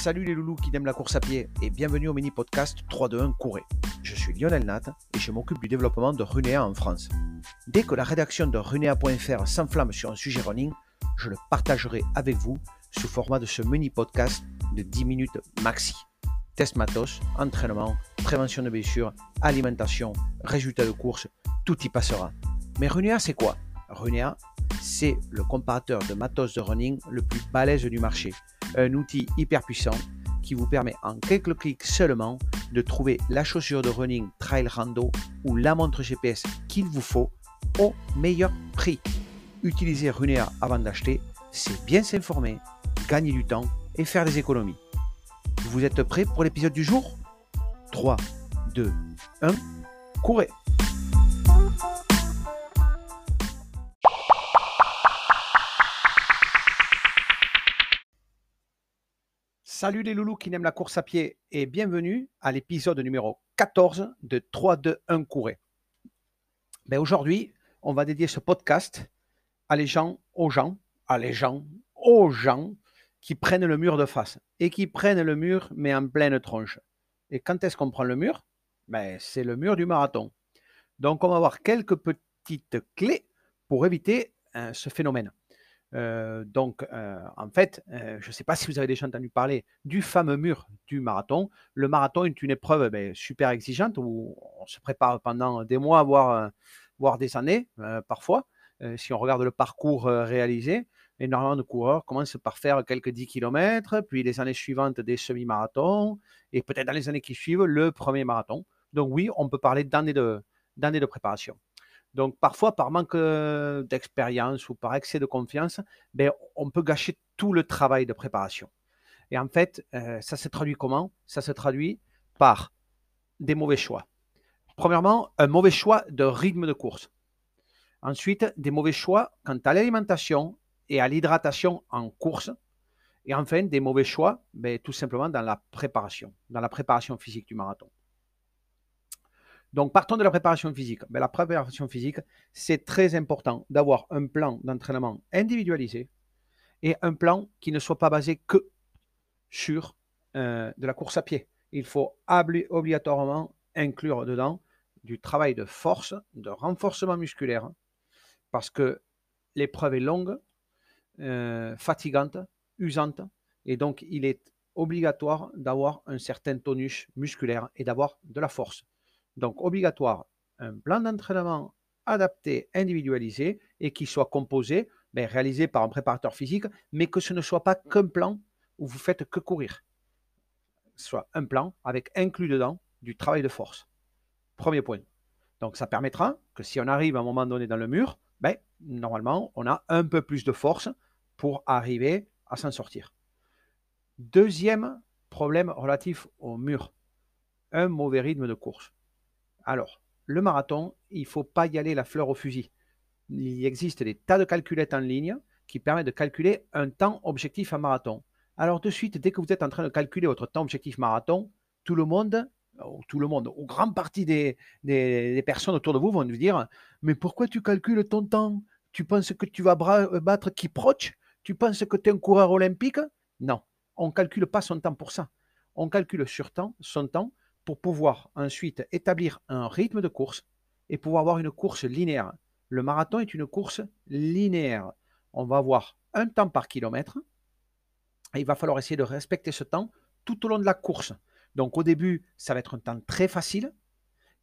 Salut les loulous qui aiment la course à pied et bienvenue au mini podcast 3-2-1 Courez. Je suis Lionel Nat et je m'occupe du développement de Runea en France. Dès que la rédaction de runea.fr s'enflamme sur un sujet running, je le partagerai avec vous sous format de ce mini podcast de 10 minutes maxi. Test matos, entraînement, prévention de blessures, alimentation, résultats de course, tout y passera. Mais Runea c'est quoi? Runea, c'est le comparateur de matos de running le plus balèze du marché un outil hyper puissant qui vous permet en quelques clics seulement de trouver la chaussure de running trail rando ou la montre GPS qu'il vous faut au meilleur prix. Utilisez Runea avant d'acheter, c'est bien s'informer, gagner du temps et faire des économies. Vous êtes prêts pour l'épisode du jour? 3, 2, 1, courez Salut les loulous qui aiment la course à pied et bienvenue à l'épisode numéro 14 de 3, 2, 1 courez. Ben aujourd'hui, on va dédier ce podcast à les gens, aux gens, à les gens, aux gens qui prennent le mur de face et qui prennent le mur mais en pleine tronche. Et quand est-ce qu'on prend le mur? Ben, C'est le mur du marathon. Donc on va voir quelques petites clés pour éviter euh, ce phénomène. Euh, donc, euh, en fait, euh, je ne sais pas si vous avez déjà entendu parler du fameux mur du marathon. Le marathon est une épreuve ben, super exigeante où on se prépare pendant des mois, voire, voire des années, parfois. si on regarde le parcours réalisé, énormément de coureurs commencent par faire quelques 10 km, puis les années suivantes des semi-marathons, et peut-être dans les années qui suivent, le premier marathon. Donc oui, on peut parler d'années de, d'années de préparation. Donc parfois, par manque d'expérience ou par excès de confiance, ben, on peut gâcher tout le travail de préparation. Et en fait, ça se traduit comment? Ça se traduit par des mauvais choix. Premièrement, un mauvais choix de rythme de course. Ensuite, des mauvais choix quant à l'alimentation et à l'hydratation en course. Et enfin, des mauvais choix, ben, tout simplement dans la préparation, dans la préparation physique du marathon. Donc, partons de la préparation physique. Ben, la préparation physique, c'est très important d'avoir un plan d'entraînement individualisé et un plan qui ne soit pas basé que sur euh, de la course à pied. Il faut obligatoirement inclure dedans du travail de force, de renforcement musculaire, parce que l'épreuve est longue, euh, fatigante, usante, et donc il est obligatoire d'avoir un certain tonus musculaire et d'avoir de la force. Donc, obligatoire, un plan d'entraînement adapté, individualisé et qui soit composé, ben, réalisé par un préparateur physique, mais que ce ne soit pas qu'un plan où vous faites que courir. Soit un plan avec inclus dedans du travail de force. Premier point. Donc, ça permettra que si on arrive à un moment donné dans le mur, ben, normalement, on a un peu plus de force pour arriver à s'en sortir. Deuxième problème relatif au mur, un mauvais rythme de course. Alors, le marathon, il ne faut pas y aller la fleur au fusil. Il existe des tas de calculettes en ligne qui permettent de calculer un temps objectif à marathon. Alors de suite, dès que vous êtes en train de calculer votre temps objectif marathon, tout le monde, ou tout le monde, ou grande partie des, personnes autour de vous vont vous dire Mais pourquoi tu calcules ton temps? Tu penses que tu vas battre qui proche Tu penses que tu es un coureur olympique Non, on ne calcule pas son temps pour ça. On calcule sur temps, son temps pour pouvoir ensuite établir un rythme de course et pouvoir avoir une course linéaire. Le marathon est une course linéaire. On va avoir un temps par kilomètre et il va falloir essayer de respecter ce temps tout au long de la course. Donc au début, ça va être un temps très facile.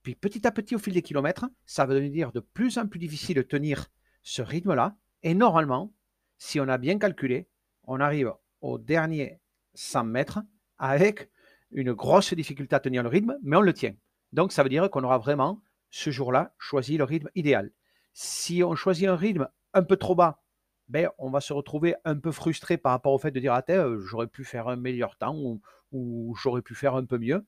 Puis petit à petit, au fil des kilomètres, ça va devenir de plus en plus difficile de tenir ce rythme-là. Et normalement, si on a bien calculé, on arrive au dernier 100 mètres avec une grosse difficulté à tenir le rythme, mais on le tient. Donc ça veut dire qu'on aura vraiment ce jour-là choisi le rythme idéal. Si on choisit un rythme un peu trop bas, ben, on va se retrouver un peu frustré par rapport au fait de dire ah, j'aurais pu faire un meilleur temps ou, j'aurais pu faire un peu mieux.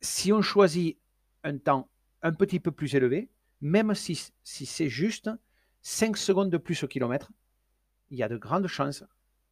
Si on choisit un temps un petit peu plus élevé, même si, si c'est juste 5 secondes de plus au kilomètre, il y a de grandes chances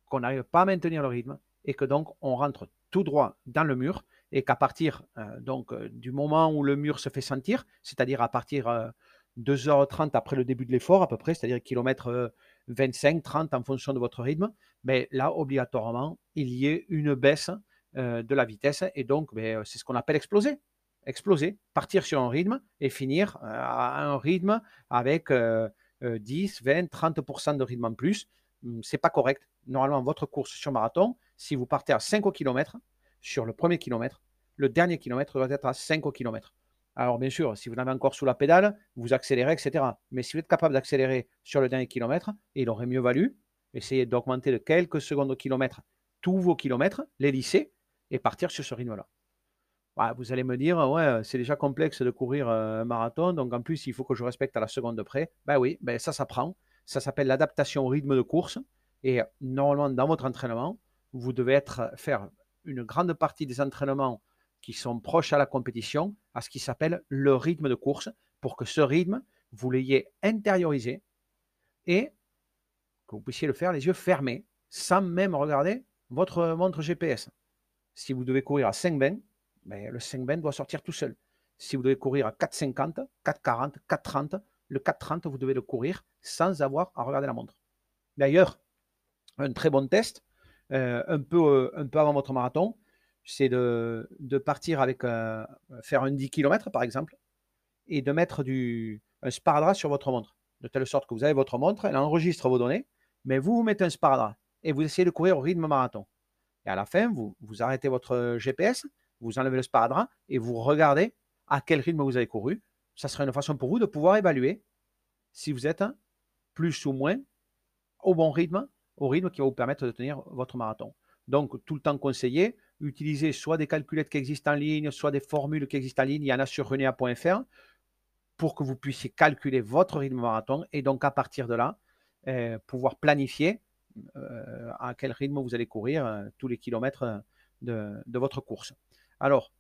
qu'on n'arrive pas à maintenir le rythme et que donc on rentre tout droit dans le mur et qu'à partir euh, donc euh, du moment où le mur se fait sentir, c'est-à-dire à partir de 2h30 après le début de l'effort à peu près, c'est-à-dire kilomètre 25, 30 en fonction de votre rythme, mais là obligatoirement il y ait une baisse de la vitesse. Et donc, ben, c'est ce qu'on appelle exploser. Exploser, partir sur un rythme et finir à un rythme avec 10, 20, 30% de rythme en plus. Hum, c'est pas correct. Normalement, votre course sur marathon, si vous partez à 5 km sur le premier kilomètre, le dernier kilomètre doit être à 5 km. Alors, bien sûr, si vous n'avez encore sous la pédale, vous accélérez, etc. Mais si vous êtes capable d'accélérer sur le dernier kilomètre, il aurait mieux valu essayer d'augmenter de quelques secondes au kilomètre tous vos kilomètres, les lisser et partir sur ce rythme-là. vous allez me dire, ouais, c'est déjà complexe de courir euh, un marathon, donc en plus, il faut que je respecte à la seconde près. Ben oui, ben ça s'apprend. Ça s'appelle l'adaptation au rythme de course. Et normalement, dans votre entraînement, vous devez être, faire une grande partie des entraînements qui sont proches à la compétition, à ce qui s'appelle le rythme de course, pour que ce rythme, vous l'ayez intériorisé et que vous puissiez le faire les yeux fermés, sans même regarder votre montre GPS. Si vous devez courir à 5,20, ben, le 5,20 doit sortir tout seul. Si vous devez courir à 4,50, 4,40, 4,30, le 4,30, vous devez le courir sans avoir à regarder la montre. D'ailleurs, un très bon test, euh, un, peu, euh, un peu avant votre marathon, c'est de, partir avec euh, faire un 10 km par exemple et de mettre du, un sparadrap sur votre montre, de telle sorte que vous avez votre montre, elle enregistre vos données, mais vous vous mettez un sparadrap et vous essayez de courir au rythme marathon. Et à la fin, vous, vous arrêtez votre GPS, vous enlevez le sparadrap et vous regardez à quel rythme vous avez couru. Ça serait une façon pour vous de pouvoir évaluer si vous êtes plus ou moins au bon rythme, au rythme qui va vous permettre de tenir votre marathon. Donc, tout le temps conseillé, utilisez soit des calculettes qui existent en ligne, soit des formules qui existent en ligne. Il y en a sur renea.fr pour que vous puissiez calculer votre rythme marathon et donc à partir de là, euh, pouvoir planifier euh, à quel rythme vous allez courir euh, tous les kilomètres de, votre course. Alors,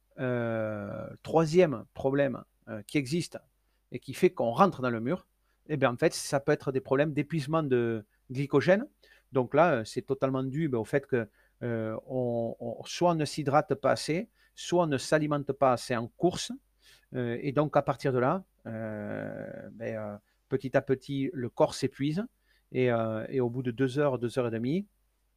troisième problème qui existe et qui fait qu'on rentre dans le mur, eh bien, ça peut être des problèmes d'épuisement de glycogène. Donc là, c'est totalement dû ben, au fait que euh, on, soit on ne s'hydrate pas assez, soit on ne s'alimente pas assez en course. Euh, et donc, à partir de là, euh, ben, petit à petit, le corps s'épuise. Et, au bout de deux heures, deux heures et demie,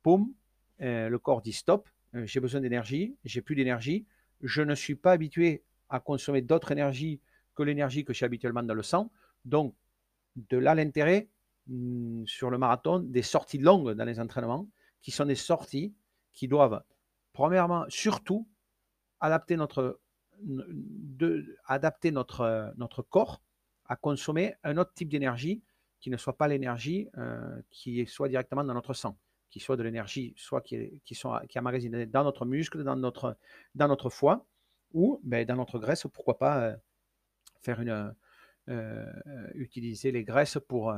poum, le corps dit stop, j'ai besoin d'énergie, j'ai plus d'énergie, je ne suis pas habitué à consommer d'autres énergies que l'énergie que j'ai habituellement dans le sang. Donc, de là l'intérêt hmm, sur le marathon des sorties longues dans les entraînements, qui sont des sorties qui doivent, premièrement, surtout, adapter notre, corps à consommer un autre type d'énergie qui ne soit pas l'énergie euh, qui soit directement dans notre sang, qui soit de l'énergie qui, est, qui, est dans notre muscle, dans notre foie ou ben, dans notre graisse, pourquoi pas euh, faire une, euh, utiliser les graisses pour,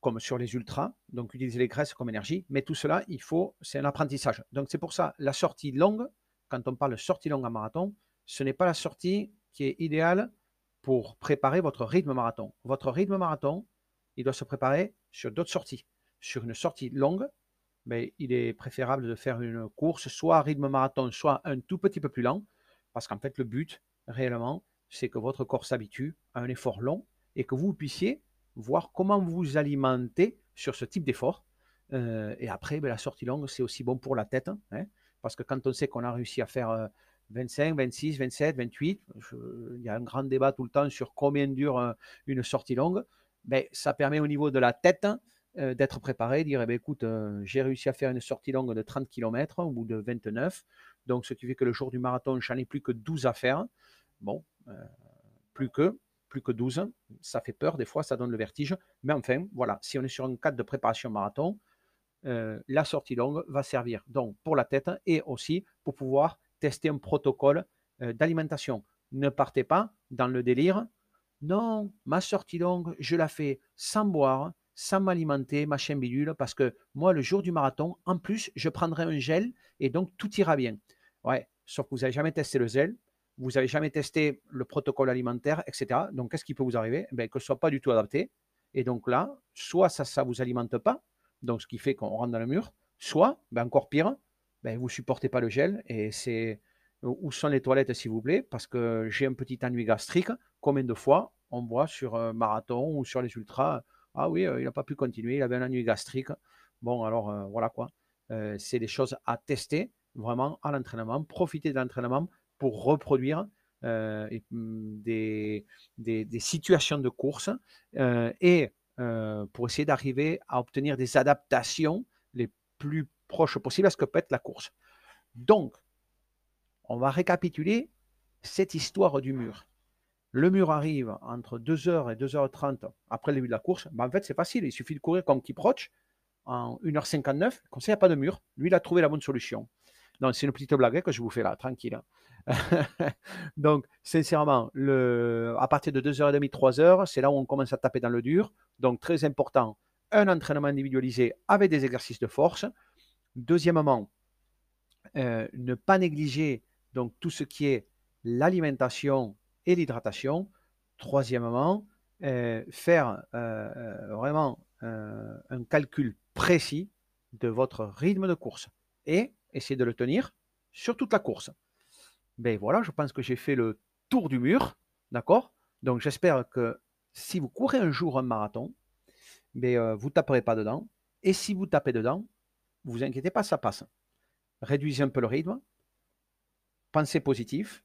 comme sur les ultras, donc utiliser les graisses comme énergie, mais tout cela, il faut, c'est un apprentissage. Donc c'est pour ça, la sortie longue, quand on parle sortie longue en marathon, ce n'est pas la sortie qui est idéale pour préparer votre rythme marathon. Votre rythme marathon, il doit se préparer sur d'autres sorties. Sur une sortie longue, mais ben, il est préférable de faire une course soit à rythme marathon, soit un tout petit peu plus lent, parce qu'en fait, le but, réellement, c'est que votre corps s'habitue à un effort long et que vous puissiez voir comment vous alimentez sur ce type d'effort. Euh, et après, ben, la sortie longue, c'est aussi bon pour la tête. Hein, parce que quand on sait qu'on a réussi à faire 25, 26, 27, 28, il y a un grand débat tout le temps sur combien dure euh, une sortie longue. Ben, ça permet au niveau de la tête euh, d'être préparé, de dire eh ben, écoute, j'ai réussi à faire une sortie longue de 30 km ou de 29. Donc, ce qui fait que le jour du marathon, j'en ai plus que 12 à faire. Bon, plus que plus que 12. Ça fait peur, des fois, ça donne le vertige. Mais enfin, voilà, si on est sur un cadre de préparation marathon, euh, la sortie longue va servir donc pour la tête et aussi pour pouvoir tester un protocole euh, d'alimentation. Ne partez pas dans le délire. Non, ma sortie longue, je la fais sans boire, sans m'alimenter, machin bidule, parce que moi, le jour du marathon, en plus, je prendrai un gel et donc tout ira bien. Ouais, sauf que vous n'avez jamais testé le gel vous n'avez jamais testé le protocole alimentaire, etc. Donc, qu'est-ce qui peut vous arriver? Eh Que ce soit pas du tout adapté. Et donc là, soit ça ne vous alimente pas, donc ce qui fait qu'on rentre dans le mur, soit, ben encore pire, ben vous ne supportez pas le gel. Et c'est où sont les toilettes, s'il vous plaît Parce que j'ai un petit ennui gastrique. Combien de fois on voit sur un marathon ou sur les ultras Ah oui, euh, il n'a pas pu continuer, il avait un ennui gastrique. Bon, alors euh, voilà quoi. Euh, c'est des choses à tester vraiment à l'entraînement, profiter de l'entraînement pour reproduire mm, des, situations de course et pour essayer d'arriver à obtenir des adaptations les plus proches possibles à ce que peut être la course. Donc, on va récapituler cette histoire du mur. Le mur arrive entre 2h et 2h30 après le début de la course. Ben, en fait, c'est facile. Il suffit de courir comme Kiproch en 1h59. Comme ça, il n'y a pas de mur. Lui, il a trouvé la bonne solution. Donc, c'est une petite blague que je vous fais là, tranquille. Donc, sincèrement, à partir de 2h30, 3h, c'est là où on commence à taper dans le dur. Donc, très important, un entraînement individualisé avec des exercices de force. Deuxièmement, euh, ne pas négliger donc tout ce qui est l'alimentation et l'hydratation. Troisièmement, euh, faire euh, vraiment un calcul précis de votre rythme de course et essayer de le tenir sur toute la course. Ben voilà, je pense que j'ai fait le tour du mur, d'accord? Donc j'espère que si vous courez un jour un marathon, ben, vous ne taperez pas dedans. Et si vous tapez dedans, vous inquiétez pas, ça passe. Réduisez un peu le rythme, pensez positif,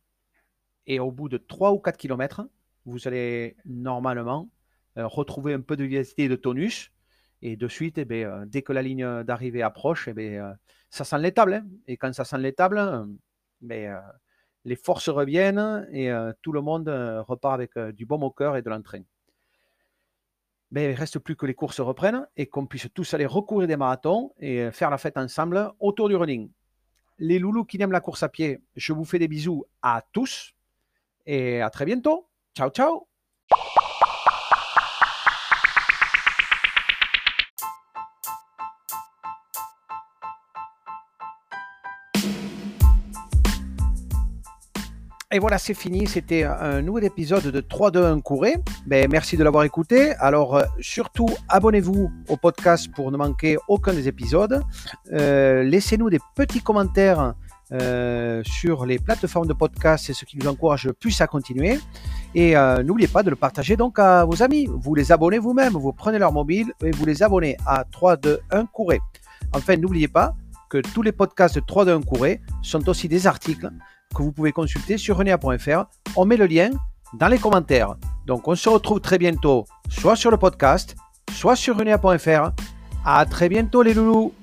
et au bout de 3 ou 4 km, vous allez normalement euh, retrouver un peu de vivacité et de tonus. Et de suite, eh bien, euh, dès que la ligne d'arrivée approche, eh euh, ça sent l'étable. Hein. Et quand ça sent l'étable, les forces reviennent et tout le monde repart avec du bon au cœur et de l'entrain. Mais il ne reste plus que les courses reprennent et qu'on puisse tous aller recourir des marathons et faire la fête ensemble autour du running. Les loulous qui aiment la course à pied, je vous fais des bisous à tous et à très bientôt. Ciao, ciao Et voilà, c'est fini. C'était un nouvel épisode de 3-2-1 Couré. Ben, merci de l'avoir écouté. Alors, euh, surtout, abonnez-vous au podcast pour ne manquer aucun des épisodes. Euh, laissez-nous des petits commentaires euh, sur les plateformes de podcast. C'est ce qui nous encourage le plus à continuer. Et n'oubliez pas de le partager donc à vos amis. Vous les abonnez vous-même. Vous prenez leur mobile et vous les abonnez à 3-2-1 Couré. Enfin, n'oubliez pas que tous les podcasts de 3-2-1 Couré sont aussi des articles que vous pouvez consulter sur renea.fr. On met le lien dans les commentaires. Donc on se retrouve très bientôt, soit sur le podcast, soit sur renea.fr. À très bientôt les loulous